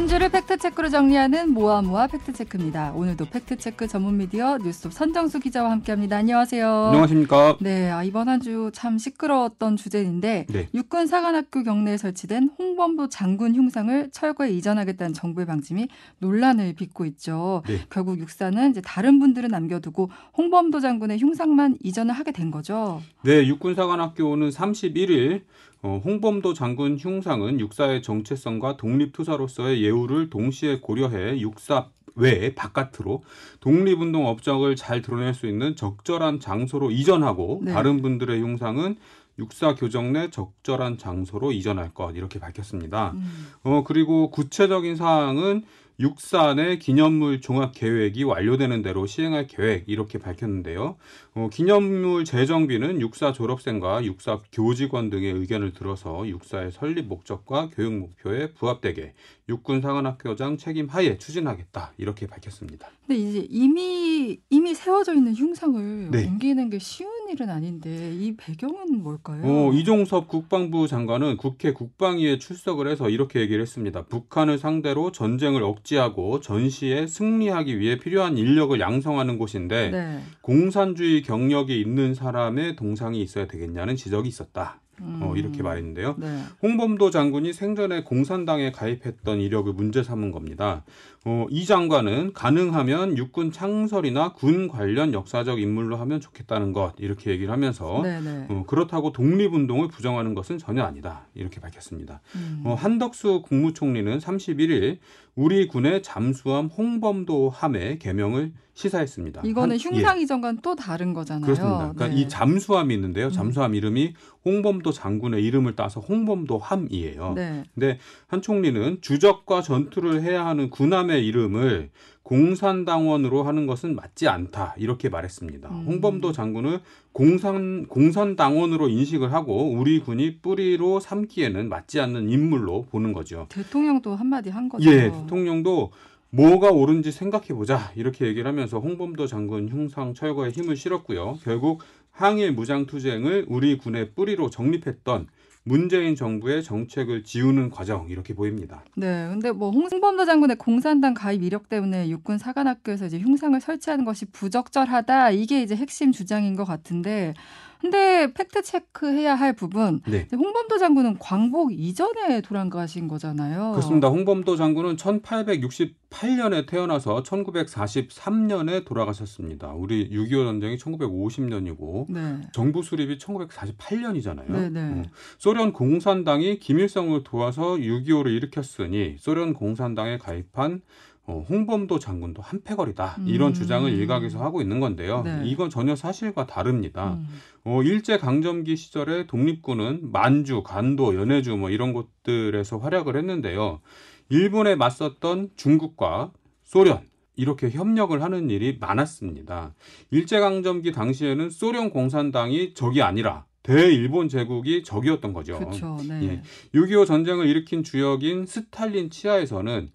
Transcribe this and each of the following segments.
한 주를 팩트체크로 정리하는 모아모아 팩트체크입니다. 오늘도 팩트체크 전문 미디어 뉴스톱 선정수 기자와 함께합니다. 안녕하세요. 안녕하십니까. 네, 아, 이번 한 주 참 시끄러웠던 주제인데 네. 육군 사관학교 경내에 설치된 홍범도 장군 흉상을 철거에 이전하겠다는 정부의 방침이 논란을 빚고 있죠. 네. 결국 육사는 이제 다른 분들은 남겨두고 홍범도 장군의 흉상만 이전을 하게 된 거죠. 네, 육군 사관학교는 31일 어, 홍범도 장군 흉상은 육사의 정체성과 독립투사로서의 예우를 동시에 고려해 육사 외 바깥으로 독립운동 업적을 잘 드러낼 수 있는 적절한 장소로 이전하고 네. 다른 분들의 흉상은 육사 교정 내 적절한 장소로 이전할 것 이렇게 밝혔습니다. 음. 어 그리고 구체적인 사항은 육사 내 기념물 종합 계획이 완료되는 대로 시행할 계획 이렇게 밝혔는데요. 어, 기념물 재정비는 육사 졸업생과 육사 교직원 등의 의견을 들어서 육사의 설립 목적과 교육 목표에 부합되게 육군 사관학교장 책임 하에 추진하겠다 이렇게 밝혔습니다. 근데 이제 이미 이미 세워져 있는 흉상을 네. 옮기는 게 쉬운 일은 아닌데 이 배경은 뭘까요? 어, 이종섭 국방부 장관은 국회 국방위에 출석을 해서 이렇게 얘기를 했습니다. 북한을 상대로 전쟁을 억 제하고 전시에 승리하기 위해 필요한 인력을 양성하는 곳인데 네. 공산주의 경력이 있는 사람의 동상이 있어야 되겠냐는 지적이 있었다. 어, 음. 이렇게 말했는데요. 네. 홍범도 장군이 생전에 공산당에 가입했던 이력을 문제 삼은 겁니다. 어, 이 장관은 가능하면 육군 창설이나 군 관련 역사적 인물로 하면 좋겠다는 것 이렇게 얘기를 하면서. 어, 그렇다고 독립운동을 부정하는 것은 전혀 아니다 이렇게 밝혔습니다. 음. 어, 한덕수 국무총리는 31일 우리 군의 잠수함 홍범도 함의 개명을 시사했습니다. 이거는 한- 흉상 이전과는 또 다른 거잖아요. 그렇습니다. 그러니까 네. 이 잠수함이 있는데요. 음. 잠수함 이름이 홍범도 장군의 이름을 따서 홍범도 함이에요. 네. 근데 한 총리는 주적과 전투를 해야 하는 군함 의 이름을 공산당원으로 하는 것은 맞지 않다 이렇게 말했습니다. 음. 홍범도 장군을 공산 공산당원으로 인식을 하고 우리 군이 뿌리로 삼기에는 맞지 않는 인물로 보는 거죠. 대통령도 한마디 한 거죠. 예, 대통령도 뭐가 옳은지 생각해 보자 이렇게 얘기를 하면서 홍범도 장군 흉상 철거에 힘을 실었고요. 결국 항일 무장 투쟁을 우리 군의 뿌리로 정립했던 문재인 정부의 정책을 지우는 과정 이렇게 보입니다. 네. 근데 뭐 홍범도 장군의 공산당 가입 이력 때문에 육군 사관학교에서 이제 흉상을 설치하는 것이 부적절하다. 이게 이제 핵심 주장인 것 같은데 근데 팩트 체크해야 할 부분 네. 홍범도 장군은 광복 이전에 돌아가신 거잖아요. 그렇습니다. 홍범도 장군은 1868년에 태어나서 1943년에 돌아가셨습니다. 우리 6.25 전쟁이 1950년이고 네. 정부 수립이 1948년이잖아요. 네 네. 소련 공산당이 김일성을 도와서 6.25를 일으켰으니 소련 공산당에 가입한 어, 홍범도 장군도 한패거리다. 이런 음. 주장을 일각에서 하고 있는 건데요. 네. 이건 전혀 사실과 다릅니다. 음. 어, 일제 강점기 시절에 독립군은 만주, 간도, 연해주 뭐 이런 곳들에서 활약을 했는데요. 일본에 맞섰던 중국과 소련 이렇게 협력을 하는 일이 많았습니다. 일제 강점기 당시에는 소련 공산당이 적이 아니라 대일본 제국이 적이었던 거죠. 그렇죠. 네. 예. 6.25 전쟁을 일으킨 주역인 스탈린 치하에서는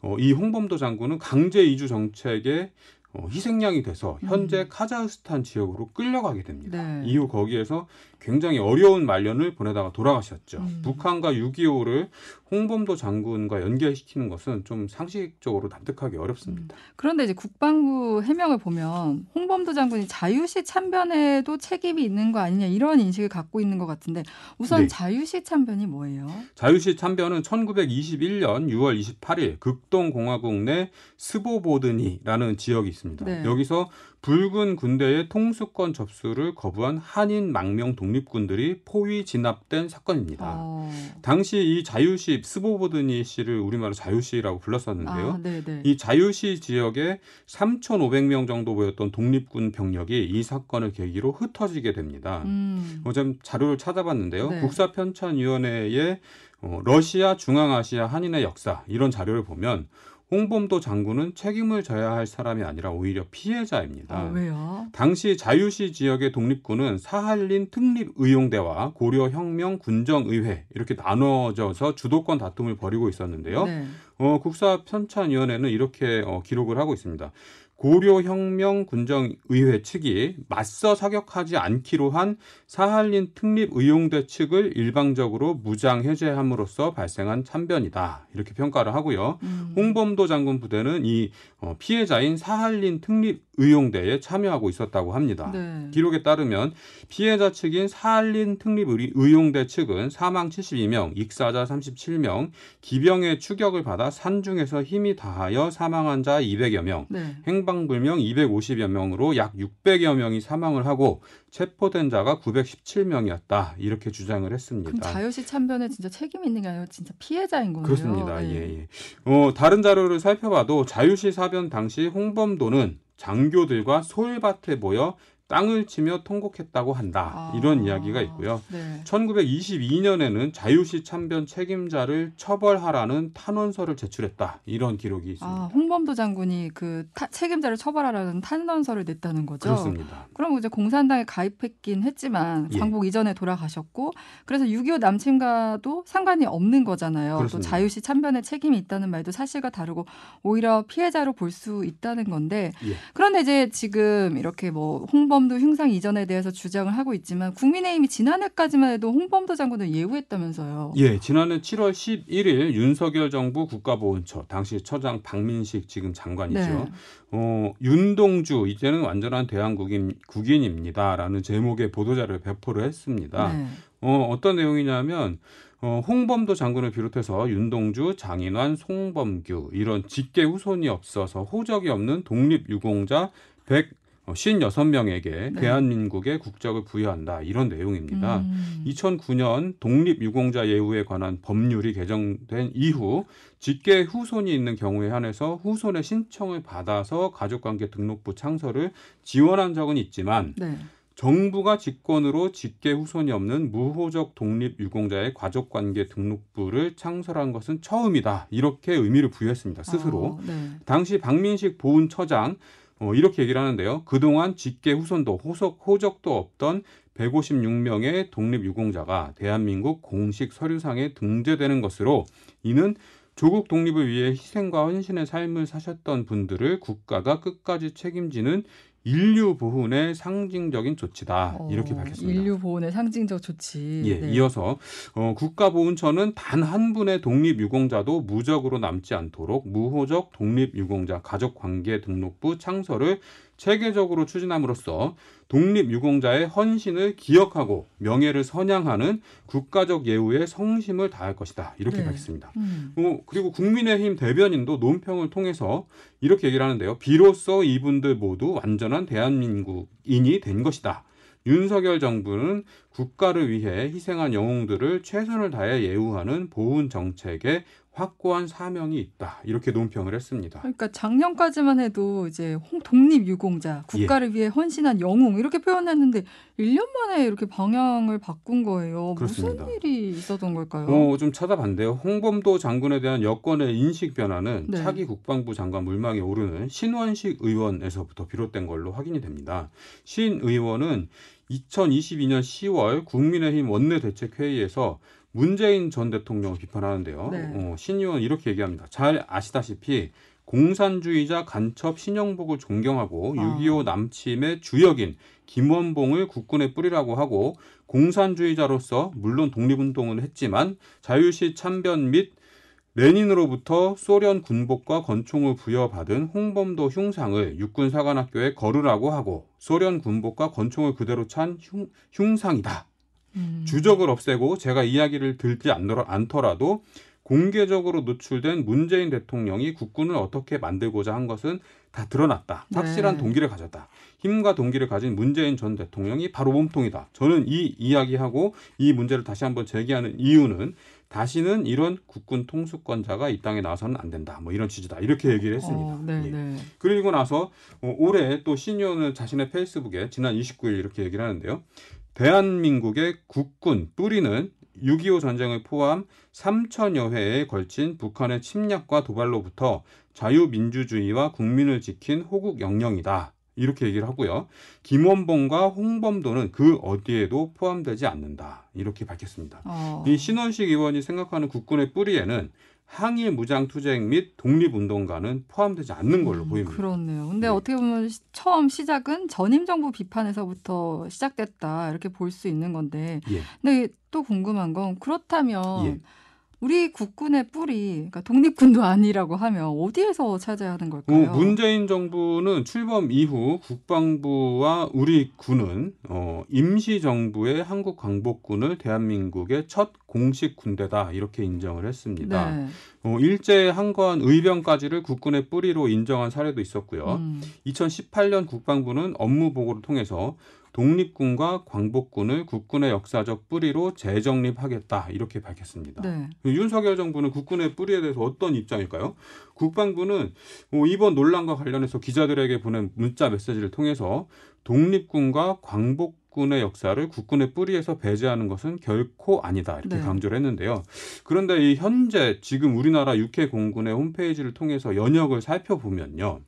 어, 이 홍범도 장군은 강제 이주 정책의 어, 희생양이 돼서 현재 카자흐스탄 지역으로 끌려가게 됩니다. 네. 이후 거기에서 굉장히 어려운 말년을 보내다가 돌아가셨죠. 음. 북한과 6.25를 홍범도 장군과 연결시키는 것은 좀 상식적으로 납득하기 어렵습니다. 그런데 이제 국방부 해명을 보면 홍범도 장군이 자유시 참변에도 책임이 있는 거 아니냐 이런 인식을 갖고 있는 것 같은데 우선 네. 자유시 참변이 뭐예요? 자유시 참변은 1921년 6월 28일 극동공화국 내 스보보드니라는 지역이 있습니다. 네. 여기서 붉은 군대의 통수권 접수를 거부한 한인 망명 독립군들이 포위 진압된 사건입니다. 어. 당시 이 자유시 스보보드니 씨를 우리말로 자유시라고 불렀었는데요. 아, 네네. 이 자유시 지역에 3,500명 정도 모였던 독립군 병력이 이 사건을 계기로 흩어지게 됩니다. 음. 어, 좀 자료를 찾아봤는데요. 네. 국사편찬위원회의 어, 러시아 중앙아시아 한인의 역사 이런 자료를 보면 홍범도 장군은 책임을 져야 할 사람이 아니라 오히려 피해자입니다. 아, 왜요? 당시 자유시 지역의 독립군은 사할린 특립 의용대와 고려 혁명 군정의회 이렇게 나눠져서 주도권 다툼을 벌이고 있었는데요. 네. 어, 국사 편찬위원회는 이렇게 어, 기록을 하고 있습니다. 고려혁명 군정의회 측이 맞서 사격하지 않기로 한 사할린 특립 의용대 측을 일방적으로 무장 해제함으로써 발생한 참변이다 이렇게 평가를 하고요. 음. 홍범도 장군 부대는 이 어, 피해자인 사할린 특립 의용대에 참여하고 있었다고 합니다. 네. 기록에 따르면 피해자 측인 사할린 특립 의용대 측은 사망 72명, 익사자 37명, 기병의 추격을 받아 산중에서 힘이 다하여 사망한 자 200여 명, 네. 행방불명 250여 명으로 약 600여 명이 사망을 하고 체포된 자가 917명이었다 이렇게 주장을 했습니다. 그럼 자유시 참변에 진짜 책임 있는 게 아니라 진짜 피해자인 거네요. 그렇습니다. 네. 예, 예. 어, 다른 자료를 살펴봐도 자유시 사변 당시 홍범도는 장교들과 솔밭에 모여 땅을 치며 통곡했다고 한다. 아. 이런 이야기가 있고요. 네. 1922년에는 자유시 참변 책임자를 처벌하라는 탄원서를 제출했다. 이런 기록이 있습니다. 아, 홍범도 장군이 그 타- 책임자를 처벌하라는 탄원서를 냈다는 거죠. 그렇습니다. 그럼 이제 공산당에 가입했긴 했지만 예. 광복 이전에 돌아가셨고 그래서 6.25 남침과도 상관이 없는 거잖아요. 또 그렇습니다. 자유시 참변에 책임이 있다는 말도 사실과 다르고 오히려 피해자로 볼 수 있다는 건데 예. 그런데 이제 지금 이렇게 뭐 홍범도 흉상 이전에 대해서 주장을 하고 있지만 국민의힘이 지난해까지만 해도 홍범도 장군을 예우했다면서요. 예, 지난해 7월 11일 윤석열 정부 국가보훈처 당시 처장 박민식 지금 장관이죠. 네. 어, 윤동주 이제는 완전한 대한국인 국인입니다라는 제목의 보도자를 배포를 했습니다. 네. 어, 어떤 내용이냐면 어, 홍범도 장군을 비롯해서 윤동주, 장인환, 송범규 이런 직계 후손이 없어서 호적이 없는 독립 유공자 156명에게 네. 대한민국의 국적을 부여한다 이런 내용입니다. 음. 2009년 독립유공자 예우에 관한 법률이 개정된 이후 직계 후손이 있는 경우에 한해서 후손의 신청을 받아서 가족관계 등록부 창설을 지원한 적은 있지만 네. 정부가 직권으로 직계 후손이 없는 무호적 독립 유공자의 가족관계 등록부를 창설한 것은 처음이다. 이렇게 의미를 부여했습니다. 스스로. 아, 네. 당시 박민식 보훈처장 어, 이렇게 얘기를 하는데요. 그동안 직계 후손도 호석, 호적도 없던 156명의 독립유공자가 대한민국 공식 서류상에 등재되는 것으로 이는 조국 독립을 위해 희생과 헌신의 삶을 사셨던 분들을 국가가 끝까지 책임지는 인류 보훈의 상징적인 조치다. 이렇게 어, 밝혔습니다. 인류 보훈의 상징적 조치. 예, 네. 이어서 어, 국가보훈처는 단 한 분의 독립유공자도 무적으로 남지 않도록 무호적 독립유공자 가족관계 등록부 창설을 체계적으로 추진함으로써 독립유공자의 헌신을 기억하고 명예를 선양하는 국가적 예우에 성심을 다할 것이다. 이렇게 네. 밝혔습니다. 음. 어, 그리고 국민의힘 대변인도 논평을 통해서 이렇게 얘기를 하는데요. 비로소 이분들 모두 완전한 대한민국인이 된 것이다. 윤석열 정부는 국가를 위해 희생한 영웅들을 최선을 다해 예우하는 보훈 정책에 확고한 사명이 있다. 이렇게 논평을 했습니다. 그러니까 작년까지만 해도 이제 홍- 독립 유공자, 국가를 위해 헌신한 영웅 이렇게 표현했는데 1년 만에 이렇게 방향을 바꾼 거예요. 그렇습니다. 무슨 일이 있었던 걸까요? 어, 좀 찾아봤는데요. 홍범도 장군에 대한 여권의 인식 변화는 네. 차기 국방부 장관 물망에 오르는 신원식 의원에서부터 비롯된 걸로 확인이 됩니다. 신 의원은 2022년 10월 국민의힘 원내대책회의에서 문재인 전 대통령을 비판하는데요. 네. 어, 신 의원 이렇게 얘기합니다. 잘 아시다시피 공산주의자 간첩 신영복을 존경하고 아. 6.25 남침의 주역인 김원봉을 국군에 뿌리라고 하고 공산주의자로서 물론 독립운동을 했지만 자유시 참변 및 레닌으로부터 소련 군복과 권총을 부여받은 홍범도 흉상을 육군 사관학교에 거르라고 하고 소련 군복과 권총을 그대로 찬 흉, 흉상이다. 음. 주적을 없애고 제가 이야기를 들지 않더라- 않더라도 공개적으로 노출된 문재인 대통령이 국군을 어떻게 만들고자 한 것은 다 드러났다. 확실한 네. 동기를 가졌다. 힘과 동기를 가진 문재인 전 대통령이 바로 몸통이다. 저는 이 이야기하고 이 문제를 다시 한번 제기하는 이유는 다시는 이런 국군 통수권자가 이 땅에 나와서는 안 된다. 뭐 이런 취지다. 이렇게 얘기를 했습니다. 어, 네, 예. 네. 그리고 나서 어, 올해 또 신의원은 자신의 페이스북에 지난 29일 이렇게 얘기를 하는데요. 대한민국의 국군 뿌리는 6.25 전쟁을 포함 3천여 회에 걸친 북한의 침략과 도발로부터 자유민주주의와 국민을 지킨 호국 영령이다. 이렇게 얘기를 하고요. 김원봉과 홍범도는 그 어디에도 포함되지 않는다. 이렇게 밝혔습니다. 어. 이 신원식 의원이 생각하는 국군의 뿌리에는 항일 무장 투쟁 및 독립 운동가는 포함되지 않는 걸로 음, 보입니다. 그렇네요. 근데 네. 어떻게 보면 시- 처음 시작은 전임 정부 비판에서부터 시작됐다 이렇게 볼 수 있는 건데, 예. 근데 또 궁금한 건 그렇다면 예. 우리 국군의 뿌리, 그러니까 독립군도 아니라고 하면 어디에서 찾아야 하는 어, 걸까요? 문재인 정부는 출범 이후 국방부와 우리 군은 어, 임시 정부의 한국 광복군을 대한민국의 첫 공식 군대다 이렇게 인정을 했습니다. 네. 어, 일제 한건 의병까지를 국군의 뿌리로 인정한 사례도 있었고요. 음, 2018년 국방부는 업무 보고를 통해서 독립군과 광복군을 국군의 역사적 뿌리로 재정립하겠다 이렇게 밝혔습니다. 네. 윤석열 정부는 국군의 뿌리에 대해서 어떤 입장일까요? 국방부는 어, 이번 논란과 관련해서 기자들에게 보낸 문자 메시지를 통해서 독립군과 광복 군의 역사를 국군의 뿌리에서 배제하는 것은 결코 아니다 이렇게 네. 강조를 했는데요. 그런데 이 현재 지금 우리나라 육해 공군의 홈페이지를 통해서 연역을 살펴보면요.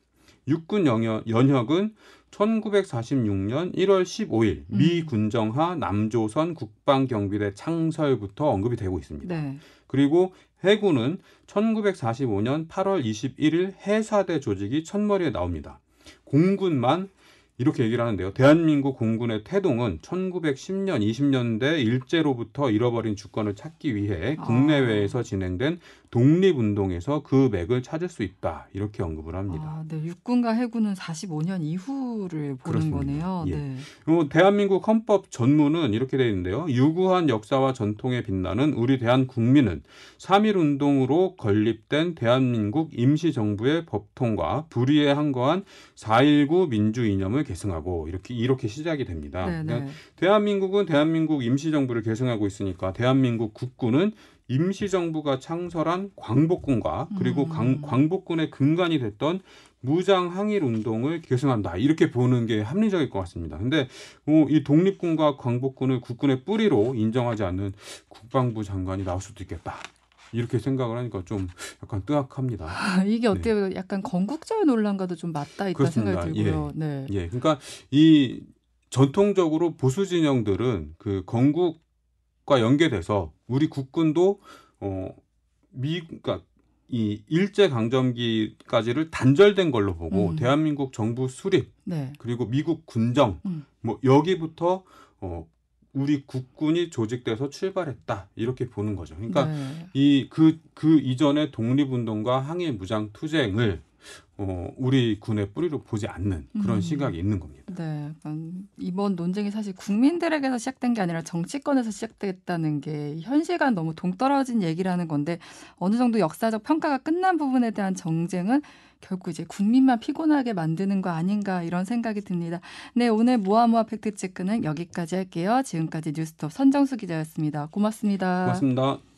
육군 연역, 연역은 1946년 1월 15일 미 음. 군정하 남조선 국방경비대 창설부터 언급이 되고 있습니다. 네. 그리고 해군은 1945년 8월 21일 해사대 조직이 첫머리에 나옵니다. 공군만 이렇게 얘기를 하는데요. 대한민국 공군의 태동은 1910년, 20년대 일제로부터 잃어버린 주권을 찾기 위해 아. 국내외에서 진행된 독립운동에서 그 맥을 찾을 수 있다. 이렇게 언급을 합니다. 아, 네. 육군과 해군은 45년 이후를 보는 그렇습니다. 거네요. 예. 네. 어, 대한민국 헌법 전문은 이렇게 되어 있는데요. 유구한 역사와 전통에 빛나는 우리 대한 국민은 3.1 운동으로 건립된 대한민국 임시정부의 법통과 불의에 항거한 4.19 민주 이념을 계승하고 이렇게 이렇게 시작이 됩니다. 네, 그러니까 네. 대한민국은 대한민국 임시정부를 계승하고 있으니까 대한민국 국군은 임시정부가 창설한 광복군과 그리고 음. 강- 광복군의 근간이 됐던 무장 항일 운동을 계승한다 이렇게 보는 게 합리적일 것 같습니다. 근데 어, 이 독립군과 광복군을 국군의 뿌리로 인정하지 않는 국방부 장관이 나올 수도 있겠다. 이렇게 생각을 하니까 좀 약간 뜨악합니다. 이게 어떻게 보면 약간 건국절 논란과도 좀 맞닿아 있다 그렇습니다. 생각이 들고요. 네. 예, 그러니까 이 전통적으로 보수 진영들은 그 건국과 연계돼서 우리 국군도 어 미 그러니까 이 일제 강점기까지를 단절된 걸로 보고 음. 대한민국 정부 수립 네. 그리고 미국 군정 음. 뭐 여기부터 어 우리 국군이 조직돼서 출발했다 이렇게 보는 거죠. 그러니까 네. 이그그 이전의 독립운동과 항일 무장 투쟁을 어, 우리 군의 뿌리로 보지 않는 그런 음. 시각이 있는 겁니다. 네, 약간 이번 논쟁이 사실 국민들에게서 시작된 게 아니라 정치권에서 시작됐다는 게 현실과 너무 동떨어진 얘기라는 건데 어느 정도 역사적 평가가 끝난 부분에 대한 정쟁은 결국 이제 국민만 피곤하게 만드는 거 아닌가 이런 생각이 듭니다. 네, 오늘 모아모아 팩트 체크는 여기까지 할게요. 지금까지 뉴스톱 선정수 기자였습니다. 고맙습니다. 고맙습니다.